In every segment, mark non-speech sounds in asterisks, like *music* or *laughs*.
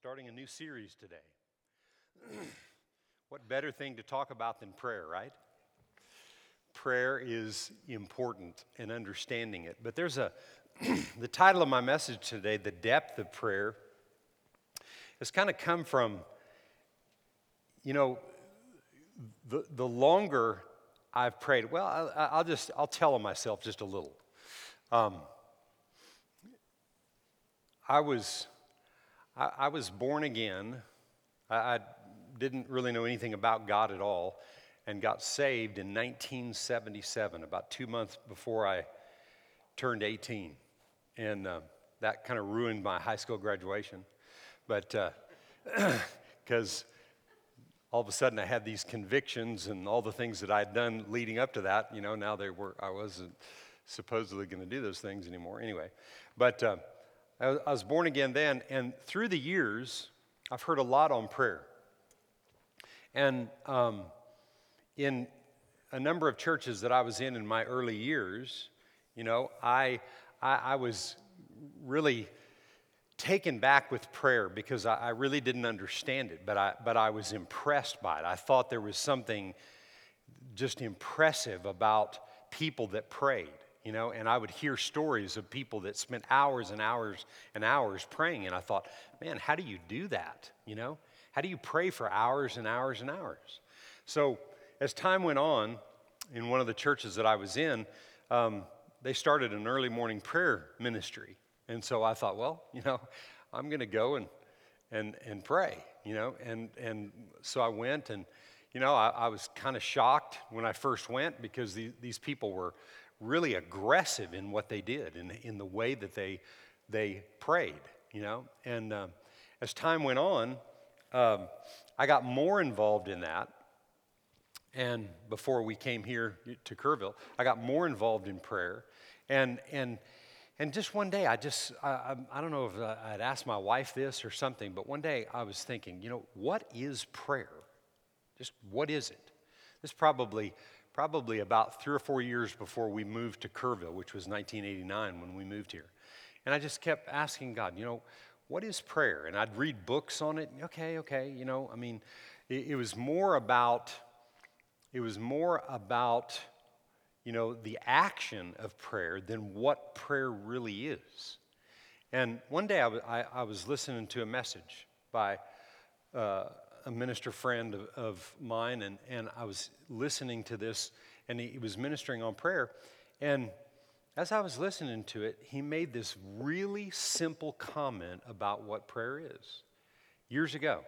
starting a new series today. what better thing to talk about than prayer, right? Prayer is important and understanding it. But there's a, *clears throat* the title of my message today, The Depth of Prayer, has kind of come from, you know, the, the longer I've prayed, well, I, will just, I'll tell myself just a little. Um, I was I, I was born again. I, I didn't really know anything about God at all and got saved in 1977, about two months before I turned 18. And uh, that kind of ruined my high school graduation. But because uh, *clears throat* all of a sudden I had these convictions and all the things that I'd done leading up to that, you know, now they were, I wasn't supposedly going to do those things anymore anyway. But uh, I was born again then, and through the years, I've heard a lot on prayer. And um, in a number of churches that I was in in my early years, you know, I, I, I was really taken back with prayer because I, I, really didn't understand it, but I, but I was impressed by it. I thought there was something just impressive about people that prayed you know, and I would hear stories of people that spent hours and hours and hours praying. And I thought, man, how do you do that? You know, how do you pray for hours and hours and hours? So as time went on, in one of the churches that I was in, um, they started an early morning prayer ministry. And so I thought, well, you know, I'm going to go and, and, and pray, you know. And, and so I went and, you know, I, I was kind of shocked when I first went because the, these people were really aggressive in what they did, in, in the way that they, they prayed, you know. And uh, as time went on, um, I got more involved in that. And before we came here to Kerrville, I got more involved in prayer. And, and, and just one day, I just, I, I don't know if I'd asked my wife this or something, but one day I was thinking, you know, what is prayer? Just what is it? This probably probably about three or four years before we moved to Kerrville, which was 1989 when we moved here. And I just kept asking God, you know, what is prayer? And I'd read books on it. Okay, okay, you know, I mean, it, it was more about, it was more about, you know, the action of prayer than what prayer really is. And one day I, w- I, I was listening to a message by uh, a minister friend of, of mine, and, and I was listening to this, and he, he was ministering on prayer. And as I was listening to it, he made this really simple comment about what prayer is years ago.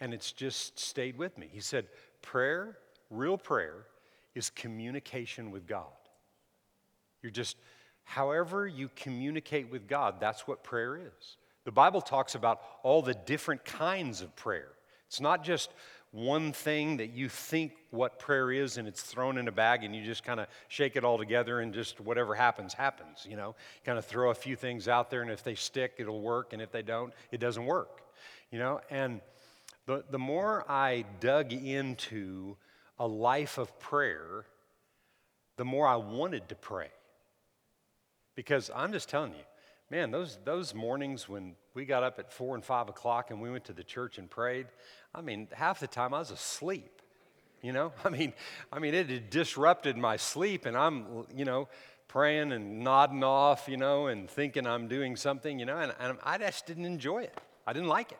And it's just stayed with me. He said, Prayer, real prayer, is communication with God. You're just, however you communicate with God, that's what prayer is. The Bible talks about all the different kinds of prayer. It's not just one thing that you think what prayer is and it's thrown in a bag and you just kind of shake it all together and just whatever happens, happens. You know, kind of throw a few things out there and if they stick, it'll work. And if they don't, it doesn't work. You know, and the, the more I dug into a life of prayer, the more I wanted to pray. Because I'm just telling you, man, those, those mornings when we got up at four and five o'clock and we went to the church and prayed, I mean, half the time I was asleep. You know, *laughs* I mean, I mean, it had disrupted my sleep, and I'm, you know, praying and nodding off, you know, and thinking I'm doing something, you know, and, and I just didn't enjoy it. I didn't like it.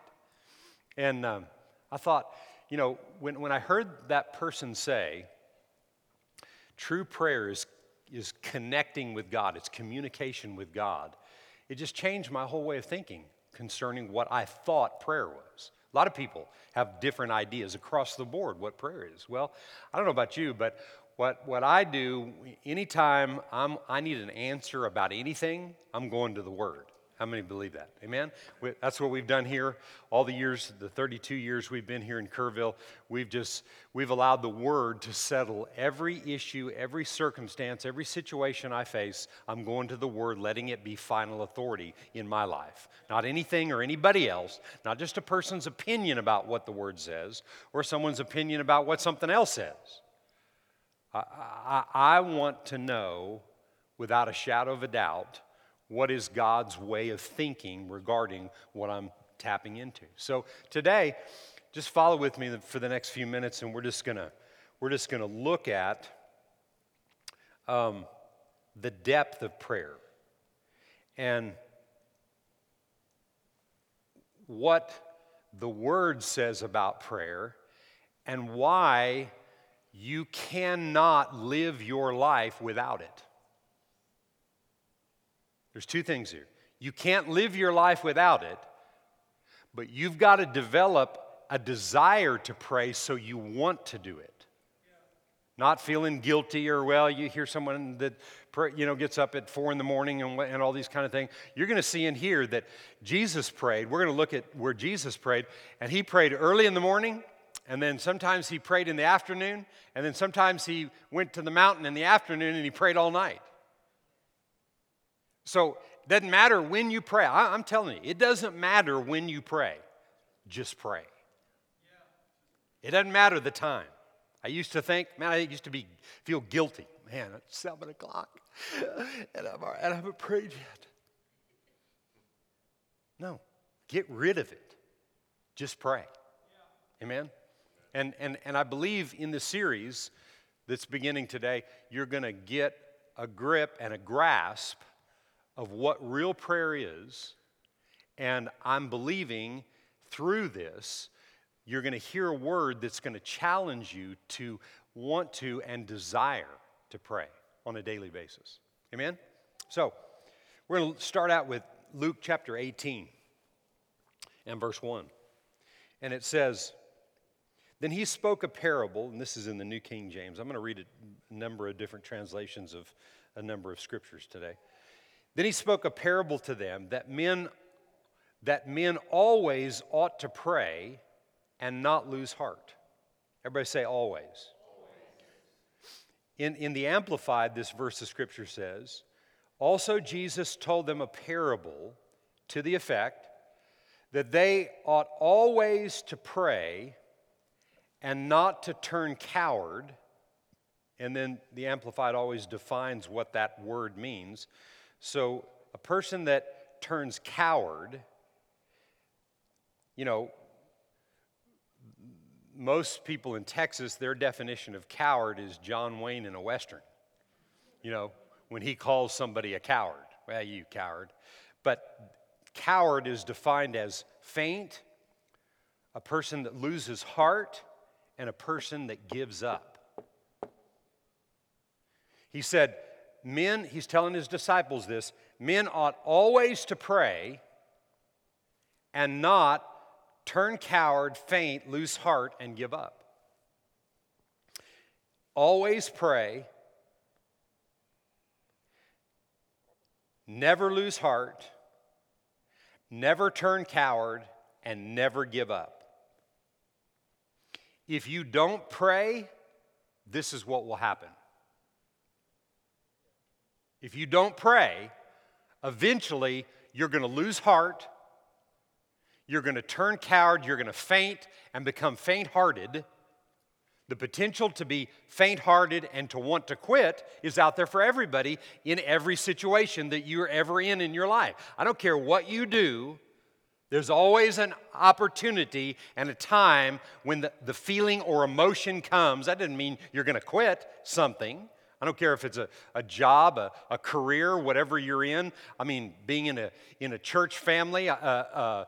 And um, I thought, you know, when, when I heard that person say, true prayer is, is connecting with God, it's communication with God, it just changed my whole way of thinking concerning what I thought prayer was. A lot of people have different ideas across the board what prayer is. Well, I don't know about you, but what, what I do anytime I'm, I need an answer about anything, I'm going to the Word. How many believe that? Amen? We, that's what we've done here. All the years, the 32 years we've been here in Kerrville, we've just, we've allowed the Word to settle every issue, every circumstance, every situation I face. I'm going to the Word, letting it be final authority in my life. Not anything or anybody else, not just a person's opinion about what the Word says or someone's opinion about what something else says. I, I, I want to know without a shadow of a doubt what is God's way of thinking regarding what I'm tapping into. So today, just follow with me for the next few minutes, and we're just gonna we're just gonna look at um, the depth of prayer and what the Word says about prayer and why you cannot live your life without it. There's two things here. You can't live your life without it, but you've got to develop a desire to pray so you want to do it. Not feeling guilty or, well, you hear someone that you know, gets up at four in the morning and, and all these kind of things. You're going to see in here that Jesus prayed. We're going to look at where Jesus prayed, and he prayed early in the morning, and then sometimes he prayed in the afternoon, and then sometimes he went to the mountain in the afternoon and he prayed all night. So it doesn't matter when you pray. I, am telling you, it doesn't matter when you pray. Just pray. It doesn't matter the time. I used to think, man, I used to be feel guilty. Man, it's seven o'clock, *laughs* and, I'm, and I haven't prayed yet. No, get rid of it. Just pray. Amen. And, and, and I believe in the series that's beginning today, you're going to get a grip and a grasp of what real prayer is. And I'm believing through this, you're going to hear a word that's going to challenge you to want to and desire to pray on a daily basis. Amen? So, we're going to start out with Luke chapter 18 and verse 1. And it says, then he spoke a parable, and this is in the New King James. I'm going to read a number of different translations of a number of scriptures today. Then he spoke a parable to them that men that men always ought to pray and not lose heart. Everybody say always. In, in the Amplified, this verse of scripture says, also Jesus told them a parable to the effect that they ought always to pray and not to turn coward. And then the Amplified always defines what that word means. So a person that turns coward, you know, most people in Texas, their definition of coward is John Wayne in a Western. You know, when he calls somebody a coward, well, you coward. But coward is defined as faint, a person that loses heart, and a person that gives up. He said, Men, he's telling his disciples this, men ought always to pray and not turn coward, faint, lose heart, and give up. Always pray. Never lose heart. Never turn coward, and never give up. If you don't pray, this is what will happen. If you don't pray, eventually you're going to lose heart, you're going to turn coward, you're going to faint and become faint hearted. The potential to be faint hearted and to want to quit is out there for everybody in every situation that you're ever in in your life. I don't care what you do, there's always an opportunity and a time when the, the feeling or emotion comes. That doesn't mean you're going to quit something. I don't care if it's a, a job, a, a career, whatever you're in. I mean, being in a, in a church family, uh, uh,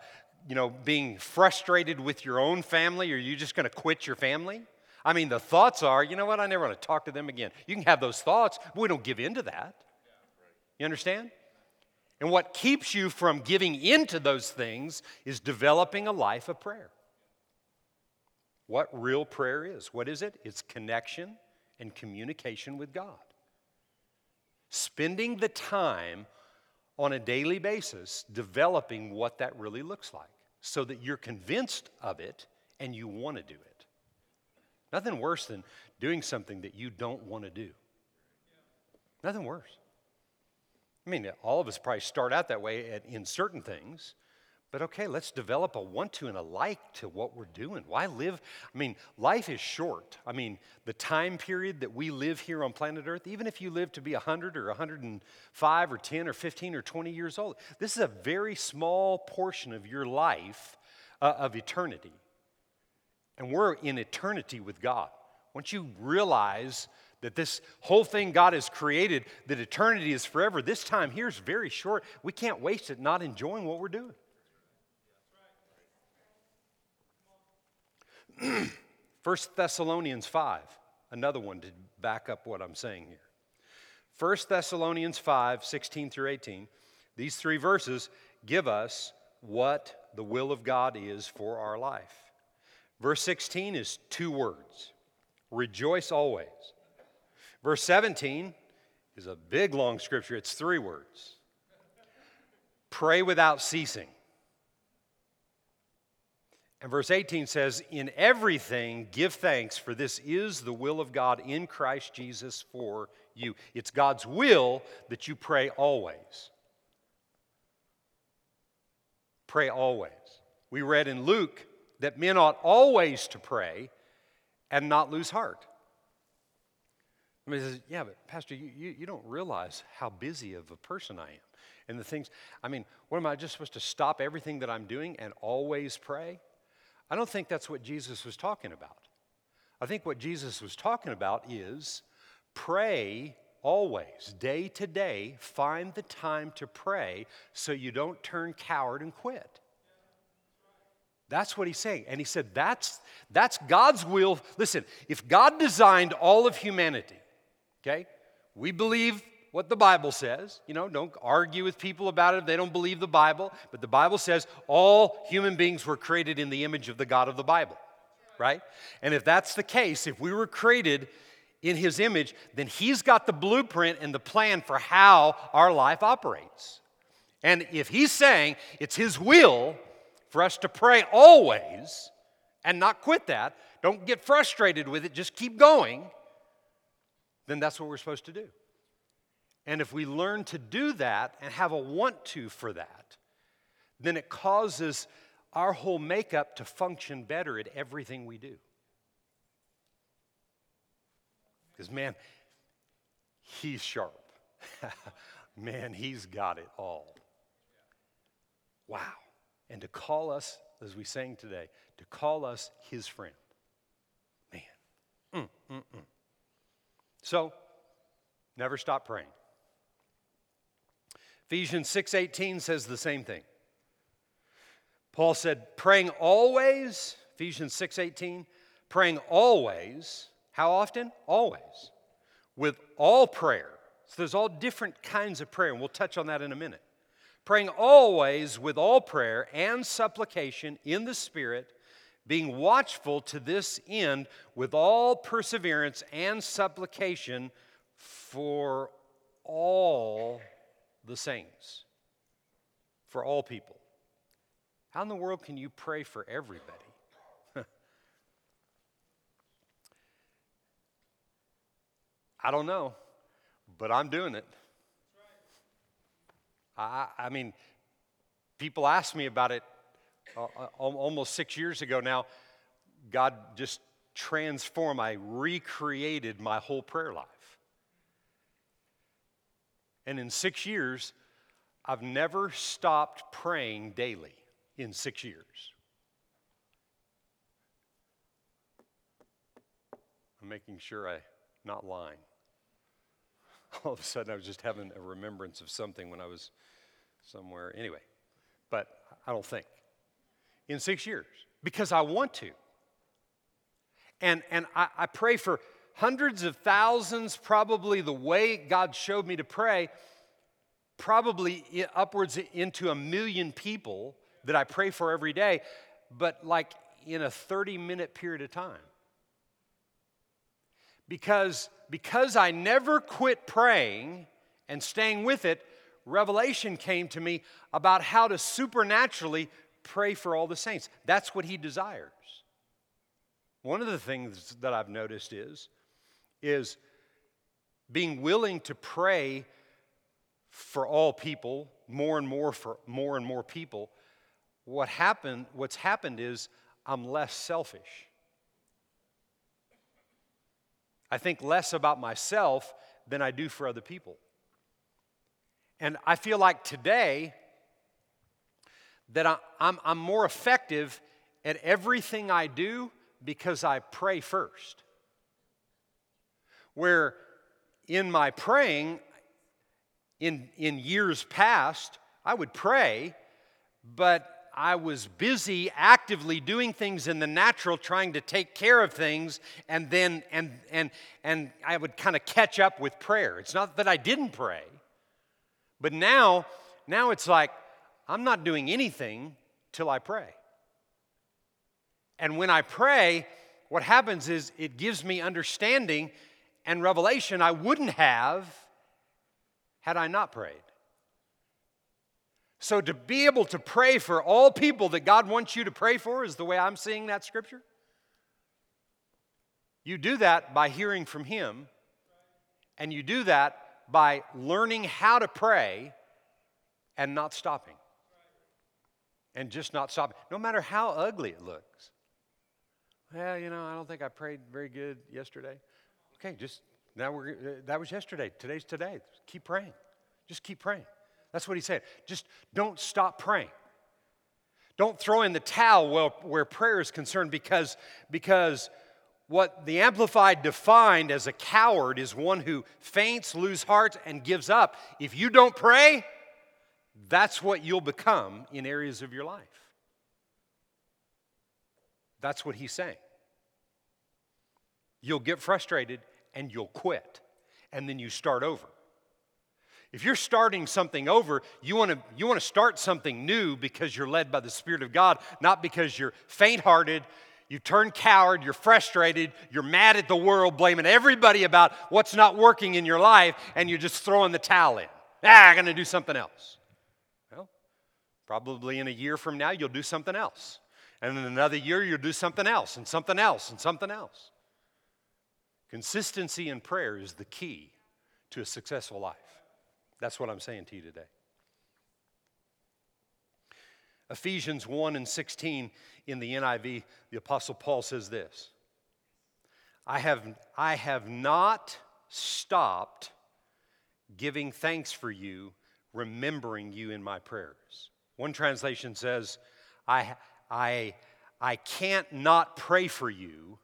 you know, being frustrated with your own family, are you just going to quit your family? I mean, the thoughts are, you know what, I never want to talk to them again. You can have those thoughts, but we don't give in to that. You understand? And what keeps you from giving into those things is developing a life of prayer. What real prayer is. What is it? It's connection and communication with God. Spending the time on a daily basis developing what that really looks like so that you're convinced of it and you want to do it. Nothing worse than doing something that you don't want to do. Nothing worse. I mean, all of us probably start out that way at, in certain things, But okay, let's develop a want to and a like to what we're doing. Why live? I mean, life is short. I mean, the time period that we live here on planet Earth, even if you live to be 100 or 105 or 10 or 15 or 20 years old, this is a very small portion of your life uh, of eternity. And we're in eternity with God. Once you realize that this whole thing God has created, that eternity is forever, this time here is very short. We can't waste it not enjoying what we're doing. *clears throat* 1 Thessalonians 5, another one to back up what I'm saying here. 1 Thessalonians 5, 16 through 18, these three verses give us what the will of God is for our life. Verse 16 is two words rejoice always. Verse 17 is a big long scripture, it's three words pray without ceasing. And verse 18 says, In everything give thanks, for this is the will of God in Christ Jesus for you. It's God's will that you pray always. Pray always. We read in Luke that men ought always to pray and not lose heart. I mean, says, yeah, but Pastor, you, you, you don't realize how busy of a person I am. And the things, I mean, what am I just supposed to stop everything that I'm doing and always pray? I don't think that's what Jesus was talking about. I think what Jesus was talking about is pray always, day to day, find the time to pray so you don't turn coward and quit. That's what he's saying. And he said, that's, that's God's will. Listen, if God designed all of humanity, okay, we believe what the Bible says. You know, don't argue with people about it if they don't believe the Bible. But the Bible says all human beings were created in the image of the God of the Bible, right? And if that's the case, if we were created in his image, then he's got the blueprint and the plan for how our life operates. And if he's saying it's his will for us to pray always and not quit that, don't get frustrated with it, just keep going, then that's what we're supposed to do. And if we learn to do that and have a want to for that, then it causes our whole makeup to function better at everything we do. Because, man, he's sharp. *laughs* man, he's got it all. Wow. And to call us, as we sang today, to call us his friend. Man. Mm, mm, mm. So, never stop praying. Ephesians 6:18 says the same thing. Paul said, praying always, Ephesians 6:18, praying always, how often? Always. With all prayer. So there's all different kinds of prayer, and we'll touch on that in a minute. Praying always with all prayer and supplication in the Spirit, being watchful to this end with all perseverance and supplication for all the saints, for all people. How in the world can you pray for everybody? *laughs* I don't know, but I'm doing it. I, I mean, people ask me about it uh, uh almost six years ago now. God just transformed, I recreated my whole prayer life. And in six years, I've never stopped praying daily in six years. I'm making sure I'm not lying. *laughs* All of a sudden, I was just having a remembrance of something when I was somewhere. Anyway, but I don't think. In six years, because I want to. And, and I, I pray for hundreds of thousands, probably the way God showed me to pray, probably upwards into a million people that I pray for every day, but like in a 30 minute period of time. Because, because I never quit praying and staying with it, revelation came to me about how to supernaturally pray for all the saints. That's what he desires. One of the things that I've noticed is is being willing to pray for all people, more and more for more and more people, what happened, what's happened is I'm less selfish. I think less about myself than I do for other people. And I feel like today that I, am I'm more effective at everything I do because I pray first. Where in my praying, in, in years past, I would pray, but I was busy actively doing things in the natural, trying to take care of things, and then and and and I would kind of catch up with prayer. It's not that I didn't pray, but now, now it's like I'm not doing anything till I pray. And when I pray, what happens is it gives me understanding and revelation I wouldn't have had I not prayed. So, to be able to pray for all people that God wants you to pray for is the way I'm seeing that scripture. You do that by hearing from Him, and you do that by learning how to pray and not stopping. And just not stopping, no matter how ugly it looks. Well, you know, I don't think I prayed very good yesterday. Okay, just now we're, uh, that was yesterday. Today's today. Keep praying. Just keep praying. That's what he said. Just don't stop praying. Don't throw in the towel where, where prayer is concerned because, because what the Amplified defined as a coward is one who faints, loses heart, and gives up. If you don't pray, that's what you'll become in areas of your life. That's what he's saying. You'll get frustrated and you'll quit, and then you start over. If you're starting something over, you want to you want to start something new because you're led by the Spirit of God, not because you're faint-hearted, you turn coward, you're frustrated, you're mad at the world, blaming everybody about what's not working in your life, and you're just throwing the towel in. Ah, I'm going to do something else. Well, probably in a year from now, you'll do something else. And in another year, you'll do something else, and something else, and something else. Consistency in prayer is the key to a successful life. That's what I'm saying to you today. Ephesians 1 and 16 in the NIV, the Apostle Paul says this I have, I have not stopped giving thanks for you, remembering you in my prayers. One translation says, I, I, I can't not pray for you.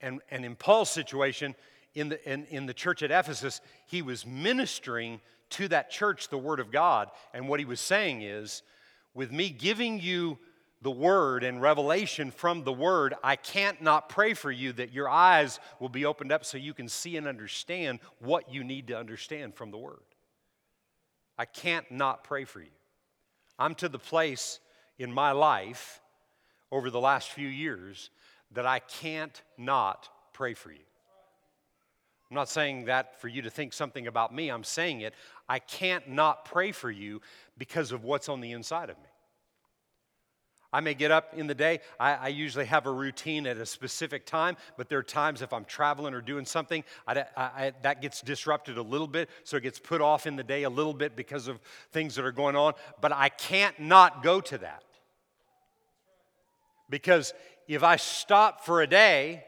And, and in Paul's situation, in the, in, in the church at Ephesus, he was ministering to that church the Word of God. And what he was saying is, with me giving you the Word and revelation from the Word, I can't not pray for you that your eyes will be opened up so you can see and understand what you need to understand from the Word. I can't not pray for you. I'm to the place in my life over the last few years that I can't not pray for you. I'm not saying that for you to think something about me. I'm saying it. I can't not pray for you because of what's on the inside of me. I may get up in the day. I, I, usually have a routine at a specific time, but there are times if I'm traveling or doing something, I, I, that gets disrupted a little bit. So it gets put off in the day a little bit because of things that are going on. But I can't not go to that. Because if I stop for a day,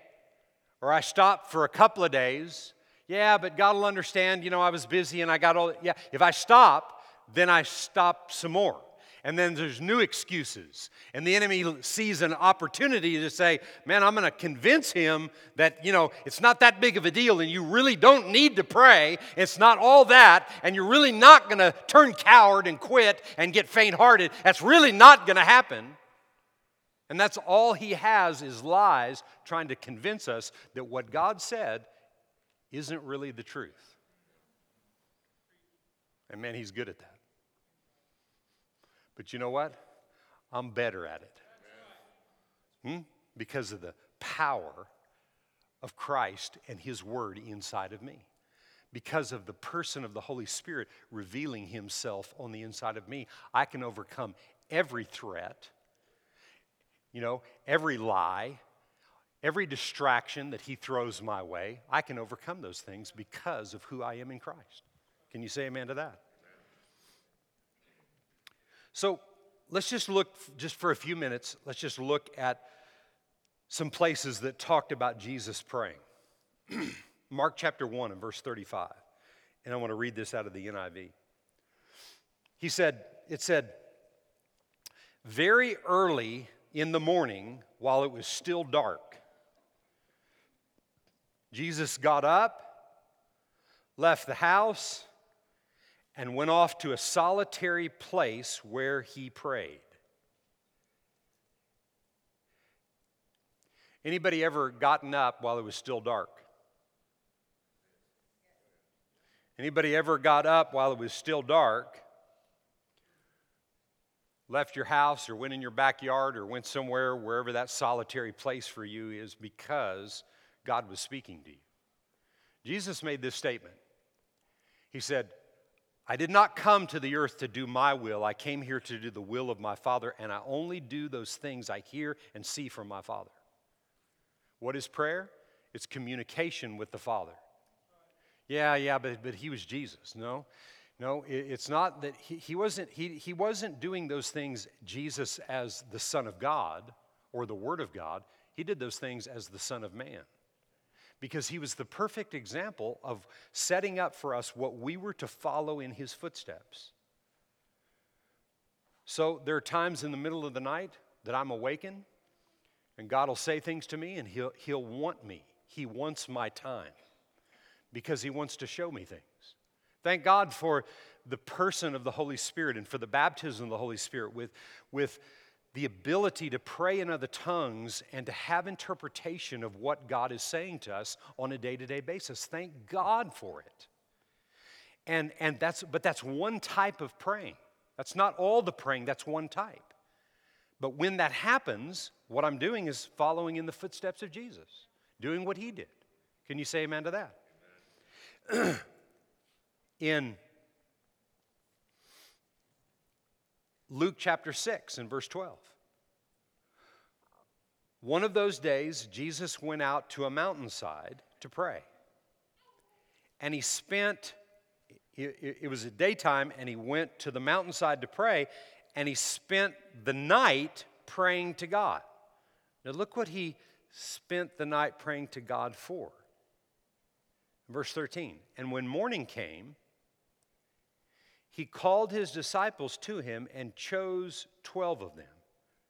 or I stop for a couple of days, yeah, but God will understand, you know, I was busy and I got all, yeah. If I stop, then I stop some more. And then there's new excuses. And the enemy sees an opportunity to say, man, I'm going to convince him that, you know, it's not that big of a deal and you really don't need to pray. It's not all that. And you're really not going to turn coward and quit and get faint hearted. That's really not going to happen. And that's all he has is lies trying to convince us that what God said isn't really the truth. And man, he's good at that. But you know what? I'm better at it. Hmm? Because of the power of Christ and his word inside of me. Because of the person of the Holy Spirit revealing himself on the inside of me, I can overcome every threat you know, every lie, every distraction that he throws my way, I can overcome those things because of who I am in Christ. Can you say amen to that? So, let's just look, just for a few minutes, let's just look at some places that talked about Jesus praying. *clears throat* Mark chapter 1 and verse 35. And I want to read this out of the NIV. He said, It said, very early in the morning, while it was still dark, Jesus got up, left the house, and went off to a solitary place where he prayed. Anybody ever gotten up while it was still dark? Anybody ever got up while it was still dark, left your house or went in your backyard or went somewhere, wherever that solitary place for you is, because God was speaking to you? Jesus made this statement. He said, I did not come to the earth to do my will. I came here to do the will of my Father, and I only do those things I hear and see from my Father. What is prayer? It's communication with the Father. Yeah, yeah, but, but he was Jesus. No, no, it's not that he, he, wasn't, he, he wasn't doing those things, Jesus, as the Son of God or the Word of God. He did those things as the Son of Man because he was the perfect example of setting up for us what we were to follow in his footsteps. So there are times in the middle of the night that I'm awakened and God will say things to me and he'll, he'll want me. He wants my time because he wants to show me things. Thank God for the person of the Holy Spirit and for the baptism of the Holy Spirit with, with the ability to pray in other tongues and to have interpretation of what God is saying to us on a day-to-day basis. Thank God for it. And, and that's, but that's one type of praying. That's not all the praying, that's one type. But when that happens, what I'm doing is following in the footsteps of Jesus, doing what he did. Can you say amen to that? *clears throat* in Luke chapter 6 and verse 12. One of those days, Jesus went out to a mountainside to pray. And he spent, it was a daytime, and he went to the mountainside to pray, and he spent the night praying to God. Now, look what he spent the night praying to God for. Verse 13 And when morning came, he called his disciples to him and chose 12 of them,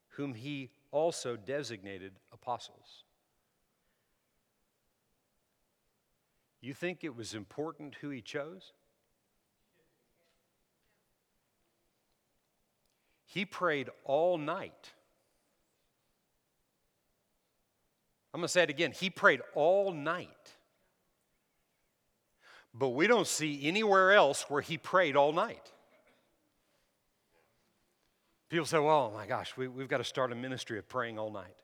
whom he also designated apostles. You think it was important who he chose? He prayed all night. I'm going to say it again. He prayed all night. But we don't see anywhere else where he prayed all night. People say, well, oh my gosh, we, we've got to start a ministry of praying all night.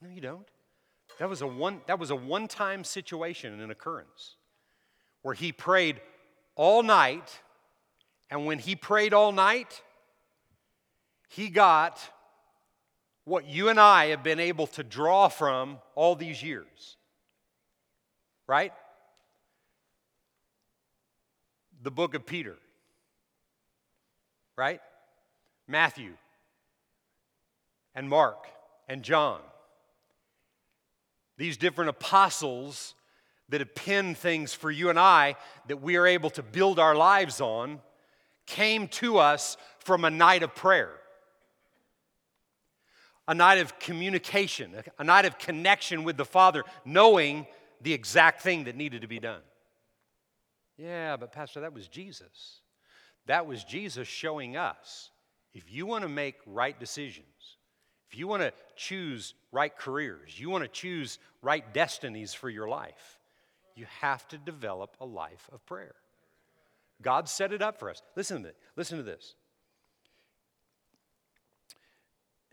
No, you don't. That was a one, that was a one-time situation and an occurrence where he prayed all night, and when he prayed all night, he got what you and I have been able to draw from all these years right? The book of Peter, right? Matthew and Mark and John. These different apostles that have penned things for you and I that we are able to build our lives on came to us from a night of prayer, a night of communication, a night of connection with the Father, knowing the exact thing that needed to be done. Yeah, but Pastor, that was Jesus. That was Jesus showing us if you want to make right decisions, if you want to choose right careers, you want to choose right destinies for your life, you have to develop a life of prayer. God set it up for us. Listen to this. Listen to this.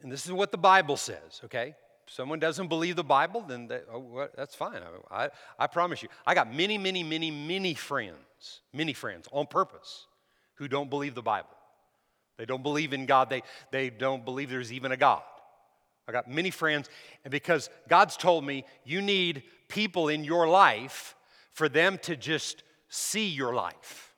And this is what the Bible says, okay? Someone doesn't believe the Bible, then they, oh, well, that's fine. I, I, I promise you. I got many, many, many, many friends, many friends on purpose who don't believe the Bible. They don't believe in God. They, they don't believe there's even a God. I got many friends, and because God's told me you need people in your life for them to just see your life.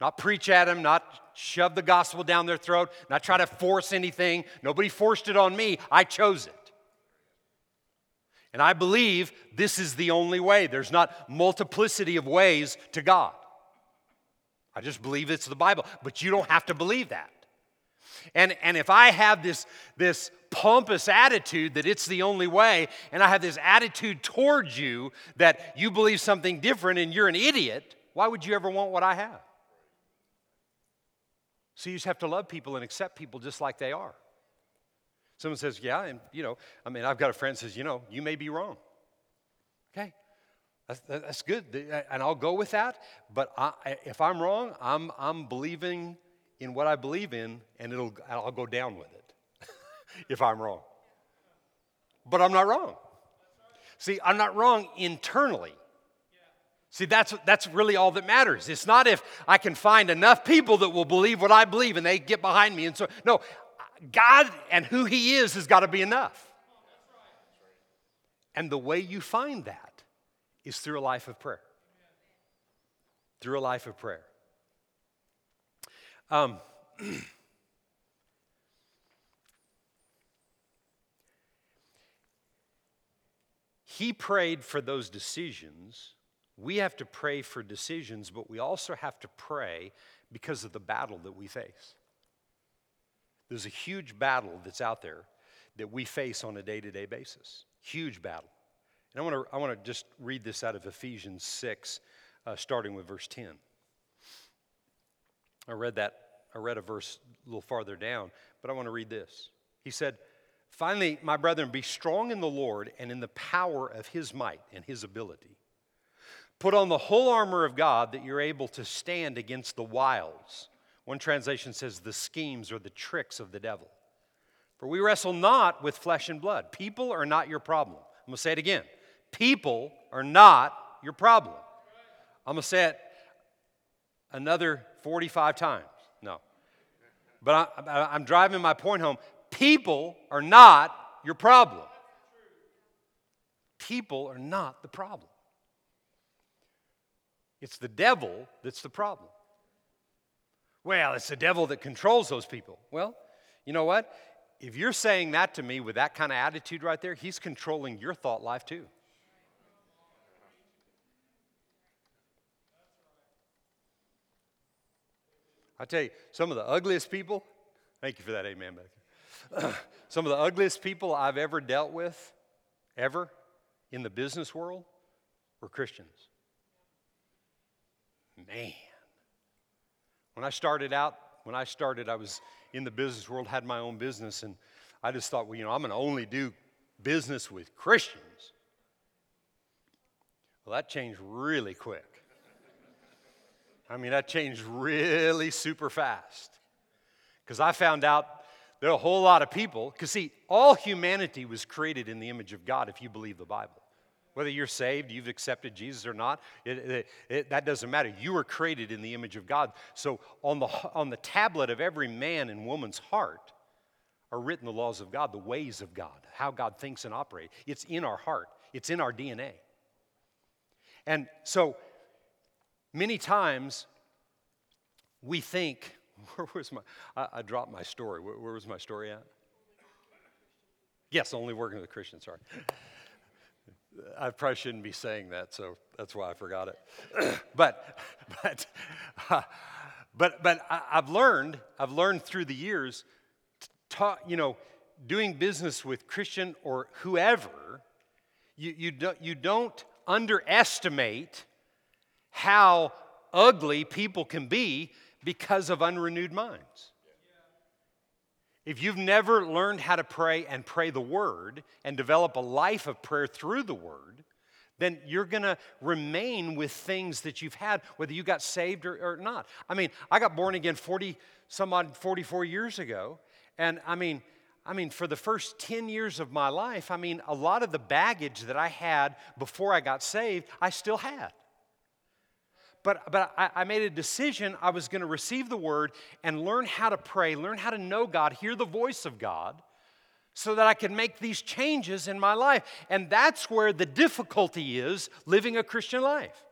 Not preach at them, not shove the gospel down their throat, not try to force anything. Nobody forced it on me. I chose it. And I believe this is the only way. There's not multiplicity of ways to God. I just believe it's the Bible. But you don't have to believe that. And, and if I have this, this pompous attitude that it's the only way, and I have this attitude towards you that you believe something different and you're an idiot, why would you ever want what I have? So you just have to love people and accept people just like they are. Someone says, Yeah, and you know, I mean, I've got a friend says, You know, you may be wrong. Okay, that's, that's good. And I'll go with that. But I, if I'm wrong, I'm, I'm believing in what I believe in, and it'll, I'll go down with it *laughs* if I'm wrong. But I'm not wrong. See, I'm not wrong internally. See, that's, that's really all that matters. It's not if I can find enough people that will believe what I believe and they get behind me. And so, no, God and who He is has got to be enough. And the way you find that is through a life of prayer. Through a life of prayer. Um, *clears throat* he prayed for those decisions we have to pray for decisions, but we also have to pray because of the battle that we face. There's a huge battle that's out there that we face on a day to day basis. Huge battle. And I want to I want to just read this out of Ephesians 6, uh, starting with verse 10. I read that, I read a verse a little farther down, but I want to read this. He said, Finally, my brethren, be strong in the Lord and in the power of his might and his ability. Put on the whole armor of God that you're able to stand against the wiles. One translation says the schemes or the tricks of the devil. For we wrestle not with flesh and blood. People are not your problem. I'm going to say it again. People are not your problem. I'm going to say it another 45 times. No. But I, am driving my point home. People are not your problem. People are not the problem. It's the devil that's the problem. Well, it's the devil that controls those people. Well, you know what? If you're saying that to me with that kind of attitude right there, he's controlling your thought life too. I tell you, some of the ugliest people, thank you for that amen, back *clears throat* some of the ugliest people I've ever dealt with, ever, in the business world, were Christians. Man. When I started out, when I started, I was in the business world, had my own business, and I just thought, well, you know, I'm going to only do business with Christians. Well, that changed really quick. I mean, that changed really super fast. Because I found out there are a whole lot of people, because see, all humanity was created in the image of God if you believe the Bible. Whether you're saved, you've accepted Jesus or not, it, it, it, that doesn't matter. You were created in the image of God. So on the, on the tablet of every man and woman's heart are written the laws of God, the ways of God, how God thinks and operates. It's in our heart, it's in our DNA. And so many times we think, *laughs* where was my, I, I dropped my story. Where, where was my story at? Yes, only working with Christians, sorry. I probably shouldn't be saying that, so that's why I forgot it. *coughs* but, but, *laughs* uh, but, but I, have learned, I've learned through the years, ta- you know, doing business with Christian or whoever, you, you, do, you don't underestimate how ugly people can be because of unrenewed minds. If you've never learned how to pray and pray the word and develop a life of prayer through the word, then you're going to remain with things that you've had, whether you got saved or, or, not. I mean, I got born again 40, some odd 44 years ago. And I mean, I mean, for the first 10 years of my life, I mean, a lot of the baggage that I had before I got saved, I still had. But, but I, I made a decision I was going to receive the word and learn how to pray, learn how to know God, hear the voice of God, so that I could make these changes in my life. And that's where the difficulty is living a Christian life.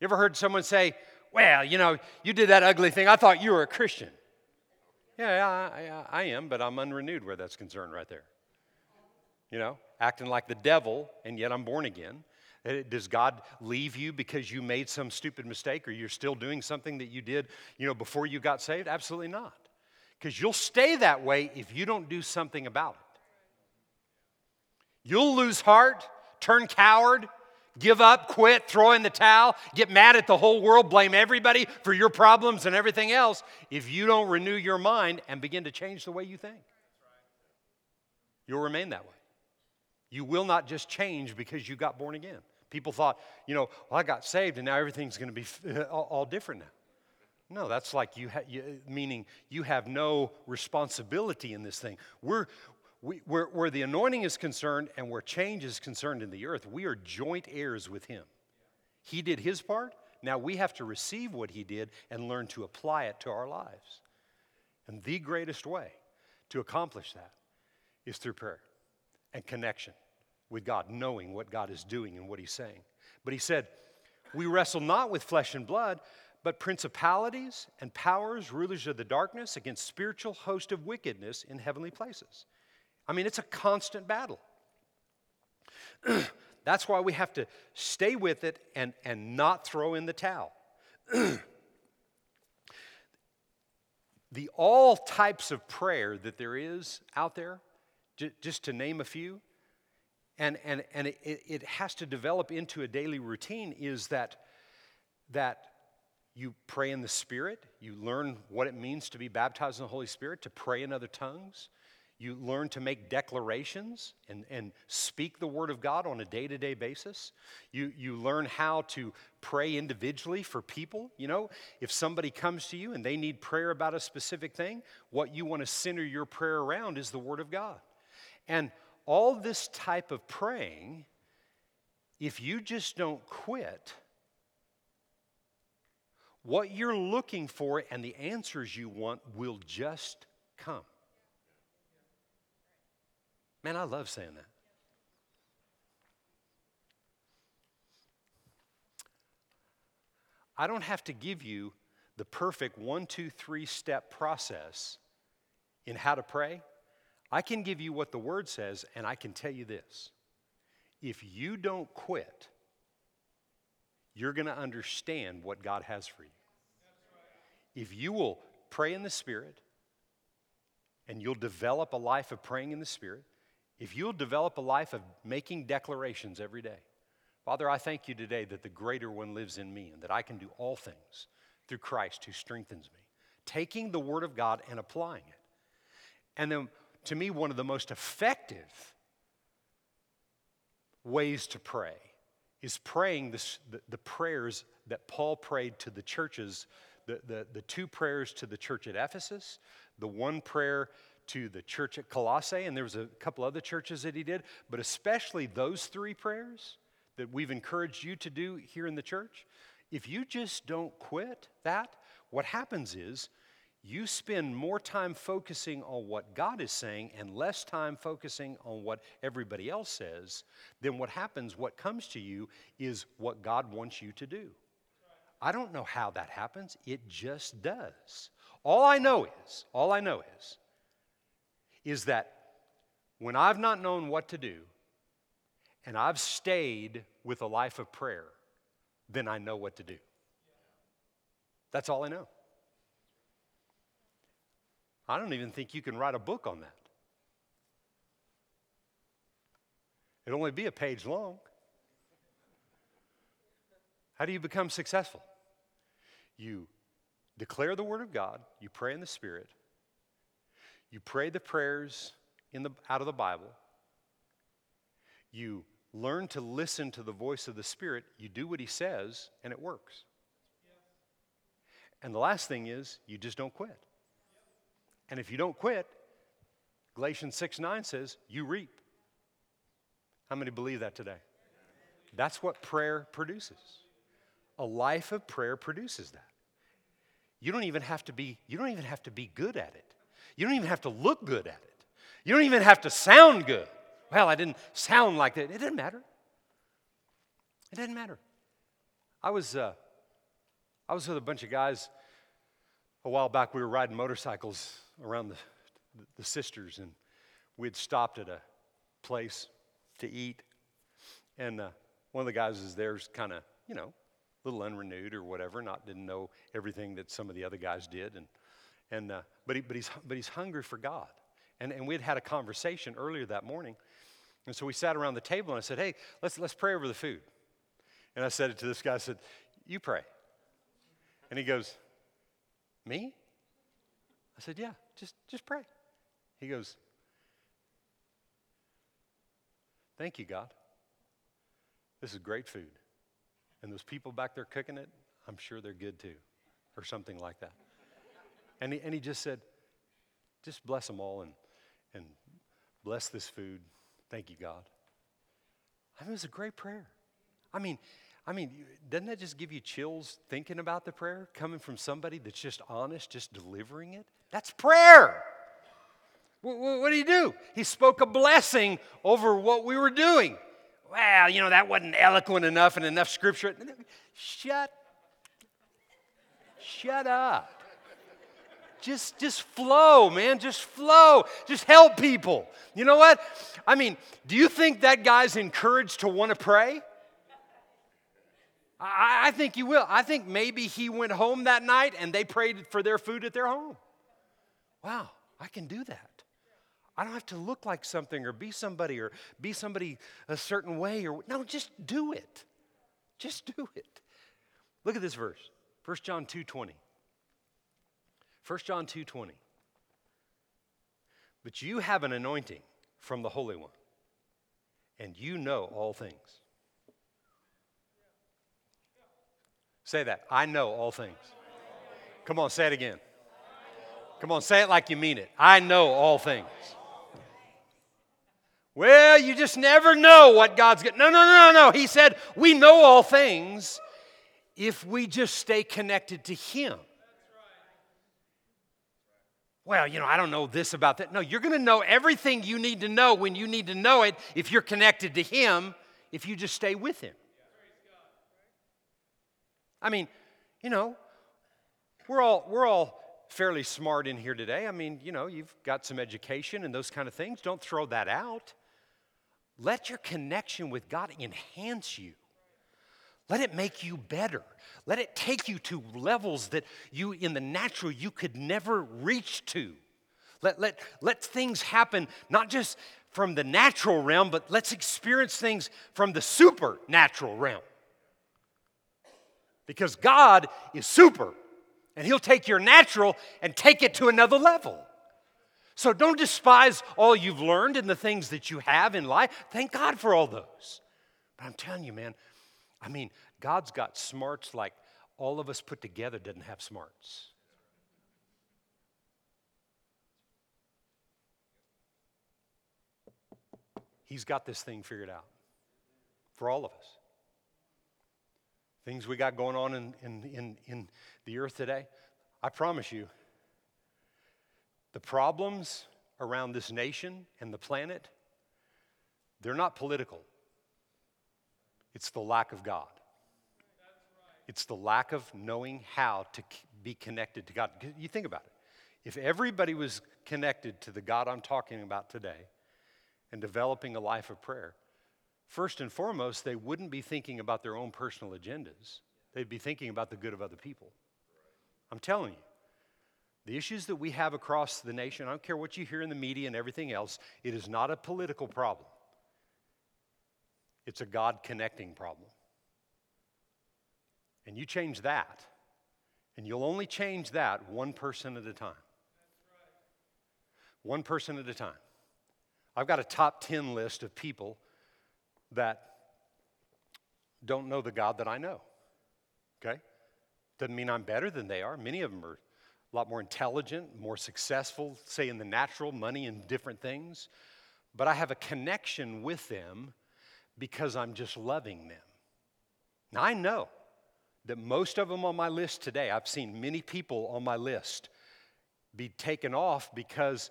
You ever heard someone say, Well, you know, you did that ugly thing. I thought you were a Christian. Yeah, I, I, I am, but I'm unrenewed where that's concerned right there. You know, acting like the devil, and yet I'm born again. Does God leave you because you made some stupid mistake or you're still doing something that you did, you know, before you got saved? Absolutely not. Because you'll stay that way if you don't do something about it. You'll lose heart, turn coward, give up, quit, throw in the towel, get mad at the whole world, blame everybody for your problems and everything else if you don't renew your mind and begin to change the way you think. You'll remain that way. You will not just change because you got born again. People thought, you know, well, I got saved and now everything's going to be *laughs* all, different now. No, that's like you, ha- you, meaning you have no responsibility in this thing. We're, we, where the anointing is concerned and where change is concerned in the earth, we are joint heirs with Him. He did His part. Now we have to receive what He did and learn to apply it to our lives. And the greatest way to accomplish that is through prayer and connection with God, knowing what God is doing and what He's saying. But He said, We wrestle not with flesh and blood, but principalities and powers, rulers of the darkness, against spiritual host of wickedness in heavenly places. I mean, it's a constant battle. *clears throat* That's why we have to stay with it and, and not throw in the towel. *clears throat* the all types of prayer that there is out there, j- just to name a few, and, and, and it, it has to develop into a daily routine is that, that you pray in the Spirit, you learn what it means to be baptized in the Holy Spirit, to pray in other tongues. You learn to make declarations and, and speak the Word of God on a day to day basis. You, you learn how to pray individually for people. You know, if somebody comes to you and they need prayer about a specific thing, what you want to center your prayer around is the Word of God. And all this type of praying, if you just don't quit, what you're looking for and the answers you want will just come. Man, I love saying that. I don't have to give you the perfect one, two, three step process in how to pray. I can give you what the word says, and I can tell you this. If you don't quit, you're going to understand what God has for you. If you will pray in the Spirit, and you'll develop a life of praying in the Spirit, if you'll develop a life of making declarations every day, Father, I thank you today that the greater one lives in me and that I can do all things through Christ who strengthens me. Taking the Word of God and applying it. And then to me, one of the most effective ways to pray is praying this, the, the prayers that Paul prayed to the churches, the, the, the two prayers to the church at Ephesus, the one prayer to the church at Colossae, and there was a couple other churches that he did, but especially those three prayers that we've encouraged you to do here in the church. If you just don't quit that, what happens is you spend more time focusing on what God is saying and less time focusing on what everybody else says, then what happens, what comes to you, is what God wants you to do. I don't know how that happens, it just does. All I know is, all I know is, is that when I've not known what to do and I've stayed with a life of prayer, then I know what to do. That's all I know. I don't even think you can write a book on that. It'd only be a page long. How do you become successful? You declare the Word of God, you pray in the Spirit, you pray the prayers in the, out of the Bible, you learn to listen to the voice of the Spirit, you do what He says, and it works. And the last thing is, you just don't quit. And if you don't quit, Galatians 6 9 says, you reap. How many believe that today? That's what prayer produces. A life of prayer produces that. You don't even have to be, you don't even have to be good at it. You don't even have to look good at it. You don't even have to sound good. Well, I didn't sound like that. It didn't matter. It didn't matter. I was, uh, I was with a bunch of guys a while back. We were riding motorcycles around the, the sisters, and we'd stopped at a place to eat. And uh, one of the guys is there's kind of, you know, a little unrenewed or whatever, not didn't know everything that some of the other guys did. And, and, uh, but, he, but, he's, but he's hungry for God. And, and we'd had a conversation earlier that morning. And so we sat around the table and I said, hey, let's, let's pray over the food. And I said it to this guy, I said, you pray. And he goes, me? I said, yeah, just, just pray. He goes, thank you, God. This is great food. And those people back there cooking it, I'm sure they're good too, or something like that. And he, and he just said, just bless them all and, and bless this food. Thank you, God. I mean, it was a great prayer. I mean, I mean, doesn't that just give you chills thinking about the prayer coming from somebody that's just honest, just delivering it? That's prayer. What did he do? He spoke a blessing over what we were doing well, you know, that wasn't eloquent enough and enough scripture. Shut, shut up. Just, just flow, man. Just flow. Just help people. You know what? I mean, do you think that guy's encouraged to want to pray? I, I think he will. I think maybe he went home that night and they prayed for their food at their home. Wow, I can do that. I don't have to look like something or be somebody or be somebody a certain way or no, just do it. Just do it. Look at this verse. 1 John 2:20. 1 John 2:20. But you have an anointing from the Holy One, and you know all things. Say that. I know all things. Come on, say it again. Come on, say it like you mean it. I know all things. Well, you just never know what God's got. No, no, no, no, no. He said, we know all things if we just stay connected to Him. Well, you know, I don't know this about that. No, you're going to know everything you need to know when you need to know it if you're connected to Him, if you just stay with Him. I mean, you know, we're all, we're all fairly smart in here today. I mean, you know, you've got some education and those kind of things. Don't throw that out. Let your connection with God enhance you. Let it make you better. Let it take you to levels that you, in the natural, you could never reach to. Let, let, let things happen, not just from the natural realm, but let's experience things from the supernatural realm. Because God is super, and He'll take your natural and take it to another level. So don't despise all you've learned and the things that you have in life. Thank God for all those. But I'm telling you, man, I mean, God's got smarts like all of us put together doesn't have smarts. He's got this thing figured out for all of us. Things we got going on in, in, in, in the earth today, I promise you, the problems around this nation and the planet, they're not political. It's the lack of God. It's the lack of knowing how to be connected to God. You think about it. If everybody was connected to the God I'm talking about today and developing a life of prayer, first and foremost, they wouldn't be thinking about their own personal agendas. They'd be thinking about the good of other people. I'm telling you. The issues that we have across the nation, I don't care what you hear in the media and everything else, it is not a political problem. It's a God connecting problem. And you change that, and you'll only change that one person at a time. One person at a time. I've got a top 10 list of people that don't know the God that I know. Okay? Doesn't mean I'm better than they are. Many of them are a lot more intelligent, more successful, say in the natural, money and different things. But I have a connection with them because I'm just loving them. Now, I know that most of them on my list today, I've seen many people on my list be taken off because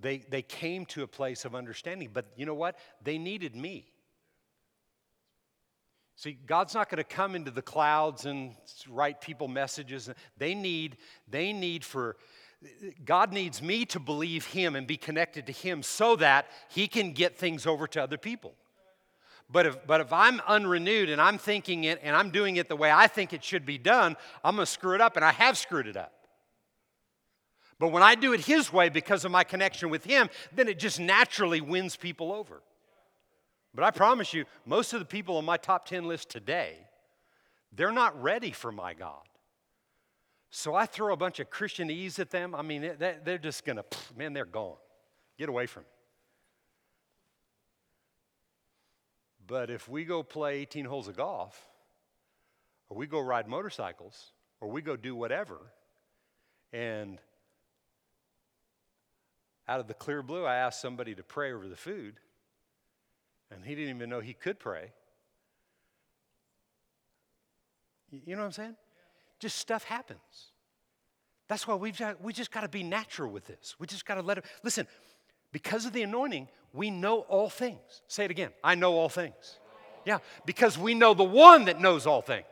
they, they came to a place of understanding. But you know what? They needed me. See, God's not going to come into the clouds and write people messages. They need, they need for, God needs me to believe Him and be connected to Him so that He can get things over to other people. But if, but if I'm unrenewed and I'm thinking it and I'm doing it the way I think it should be done, I'm going to screw it up, and I have screwed it up. But when I do it His way because of my connection with Him, then it just naturally wins people over. But I promise you, most of the people on my top 10 list today, they're not ready for my God. So I throw a bunch of Christianese at them. I mean, they're just going to, man, they're gone. Get away from me. But if we go play 18 holes of golf, or we go ride motorcycles, or we go do whatever, and out of the clear blue, I ask somebody to pray over the food, and he didn't even know he could pray. You know what I'm saying? Just stuff happens. That's why we've got, we just got to be natural with this. We just got to let it. Listen, because of the anointing, we know all things. Say it again. I know all things. Yeah, because we know the one that knows all things.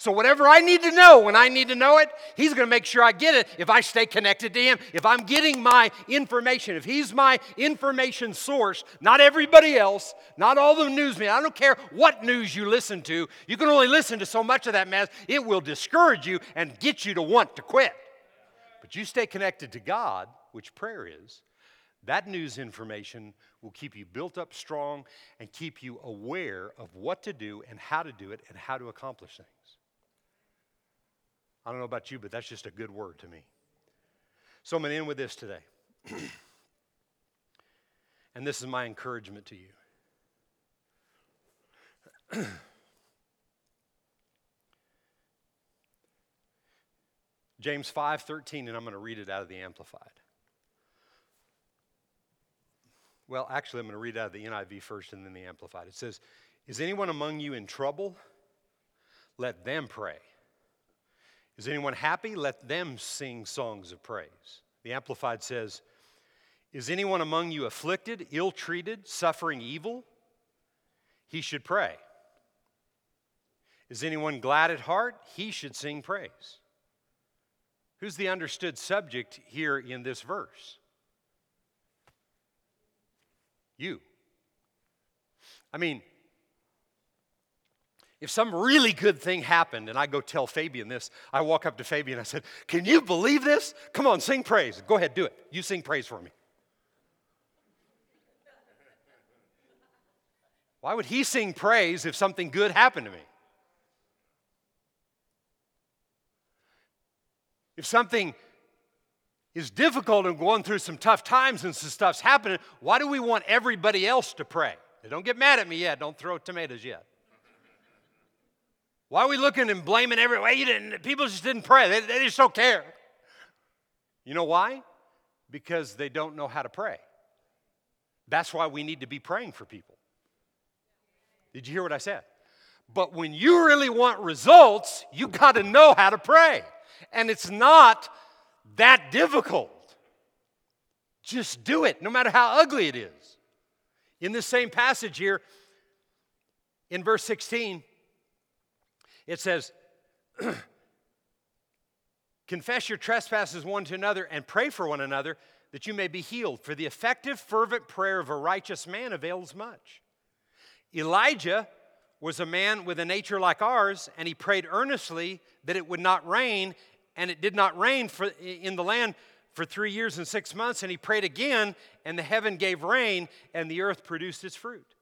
So, whatever I need to know when I need to know it, He's going to make sure I get it if I stay connected to Him. If I'm getting my information, if He's my information source, not everybody else, not all the news media. I don't care what news you listen to, you can only listen to so much of that mess. It will discourage you and get you to want to quit. But you stay connected to God, which prayer is, that news information will keep you built up strong and keep you aware of what to do and how to do it and how to accomplish things. I don't know about you, but that's just a good word to me. So I'm going to end with this today. *clears throat* and this is my encouragement to you. *clears throat* James 5:13 and I'm going to read it out of the amplified. Well, actually I'm going to read out of the NIV first and then the amplified. It says, "Is anyone among you in trouble? Let them pray." Is anyone happy? Let them sing songs of praise. The Amplified says, Is anyone among you afflicted, ill treated, suffering evil? He should pray. Is anyone glad at heart? He should sing praise. Who's the understood subject here in this verse? You. I mean, if some really good thing happened and I go tell Fabian this, I walk up to Fabian and I said, Can you believe this? Come on, sing praise. Go ahead, do it. You sing praise for me. Why would he sing praise if something good happened to me? If something is difficult and going through some tough times and some stuff's happening, why do we want everybody else to pray? Don't get mad at me yet. Don't throw tomatoes yet. Why are we looking and blaming everyone? You didn't, people just didn't pray. They, they just don't care. You know why? Because they don't know how to pray. That's why we need to be praying for people. Did you hear what I said? But when you really want results, you got to know how to pray. And it's not that difficult. Just do it, no matter how ugly it is. In this same passage here, in verse 16, it says, *clears throat* Confess your trespasses one to another and pray for one another that you may be healed. For the effective, fervent prayer of a righteous man avails much. Elijah was a man with a nature like ours, and he prayed earnestly that it would not rain, and it did not rain for, in the land for three years and six months. And he prayed again, and the heaven gave rain, and the earth produced its fruit.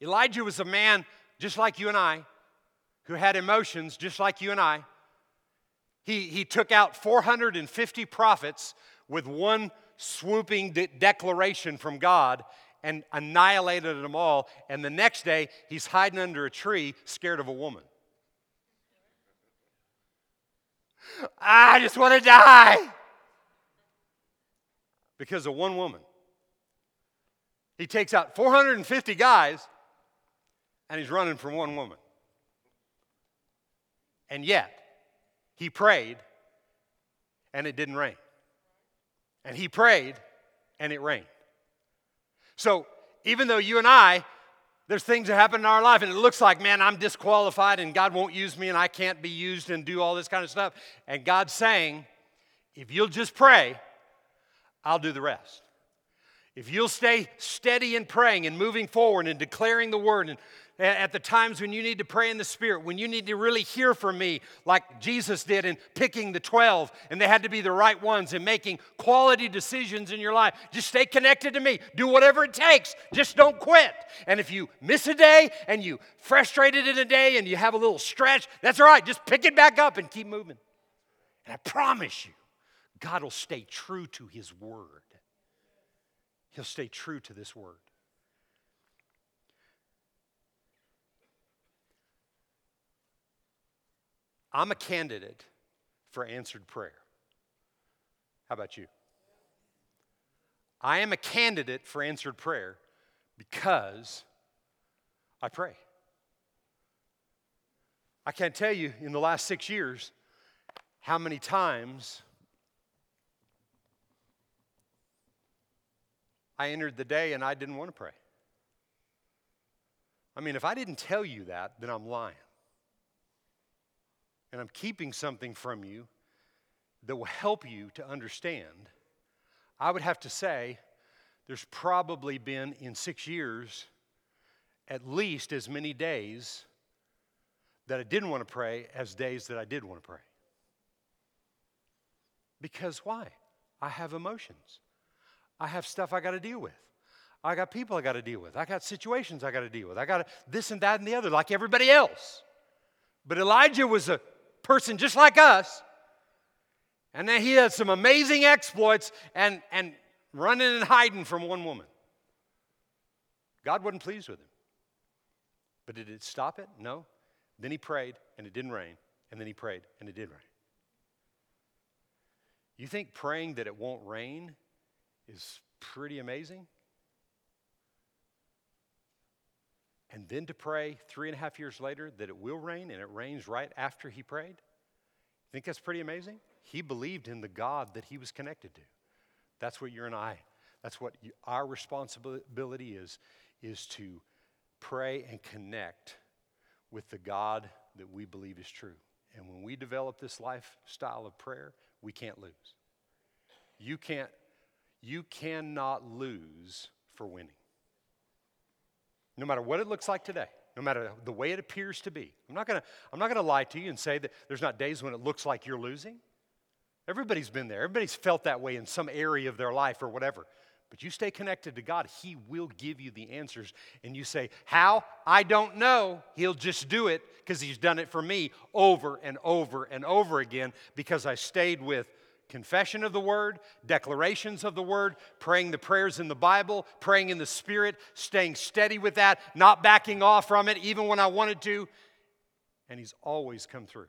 Elijah was a man just like you and I who had emotions just like you and I. He, he took out 450 prophets with one swooping de- declaration from God and annihilated them all. And the next day, he's hiding under a tree, scared of a woman. I just want to die because of one woman. He takes out 450 guys and he's running from one woman. And yet, he prayed and it didn't rain. And he prayed and it rained. So, even though you and I There's things that happen in our life, and it looks like, man, I'm disqualified and God won't use me and I can't be used and do all this kind of stuff. And God's saying, if you'll just pray, I'll do the rest. If you'll stay steady in praying and moving forward and declaring the word and at the times when you need to pray in the Spirit, when you need to really hear from me, like Jesus did in picking the 12, and they had to be the right ones and making quality decisions in your life. Just stay connected to me. Do whatever it takes. Just don't quit. And if you miss a day and you frustrated in a day and you have a little stretch, that's all right. Just pick it back up and keep moving. And I promise you, God will stay true to His word. He'll stay true to this word. I'm a candidate for answered prayer. How about you? I am a candidate for answered prayer because I pray. I can't tell you in the last six years how many times I entered the day and I didn't want to pray. I mean, if I didn't tell you that, then I'm lying and I'm keeping something from you that will help you to understand, I would have to say there's probably been in six years at least as many days that I didn't want to pray as days that I did want to pray. Because why? I have emotions. I have stuff I got to deal with. I got people I got to deal with. I got situations I got to deal with. I got this and that and the other, like everybody else. But Elijah was a person just like us. And then he had some amazing exploits and, and running and hiding from one woman. God wasn't pleased with him. But did it stop it? No. Then he prayed and it didn't rain. And then he prayed and it did rain. You think praying that it won't rain is pretty amazing? And then to pray three and a half years later that it will rain and it rains right after he prayed? Think that's pretty amazing? He believed in the God that he was connected to. That's what you're and I, that's what you, our responsibility is, is to pray and connect with the God that we believe is true. And when we develop this lifestyle of prayer, we can't lose. You can't, you cannot lose for winning no matter what it looks like today, no matter the way it appears to be. I'm not not gonna lie to you and say that there's not days when it looks like you're losing. Everybody's been there, everybody's felt that way in some area of their life or whatever. But you stay connected to God, He will give you the answers. And you say, How? I don't know. He'll just do it because He's done it for me over and over and over again because I stayed with confession of the word, declarations of the word, praying the prayers in the Bible, praying in the Spirit, staying steady with that, not backing off from it, even when I wanted to. And He's always come through.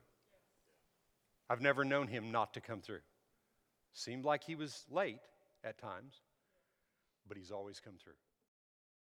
I've never known Him not to come through. Seemed like He was late at times, but He's always come through.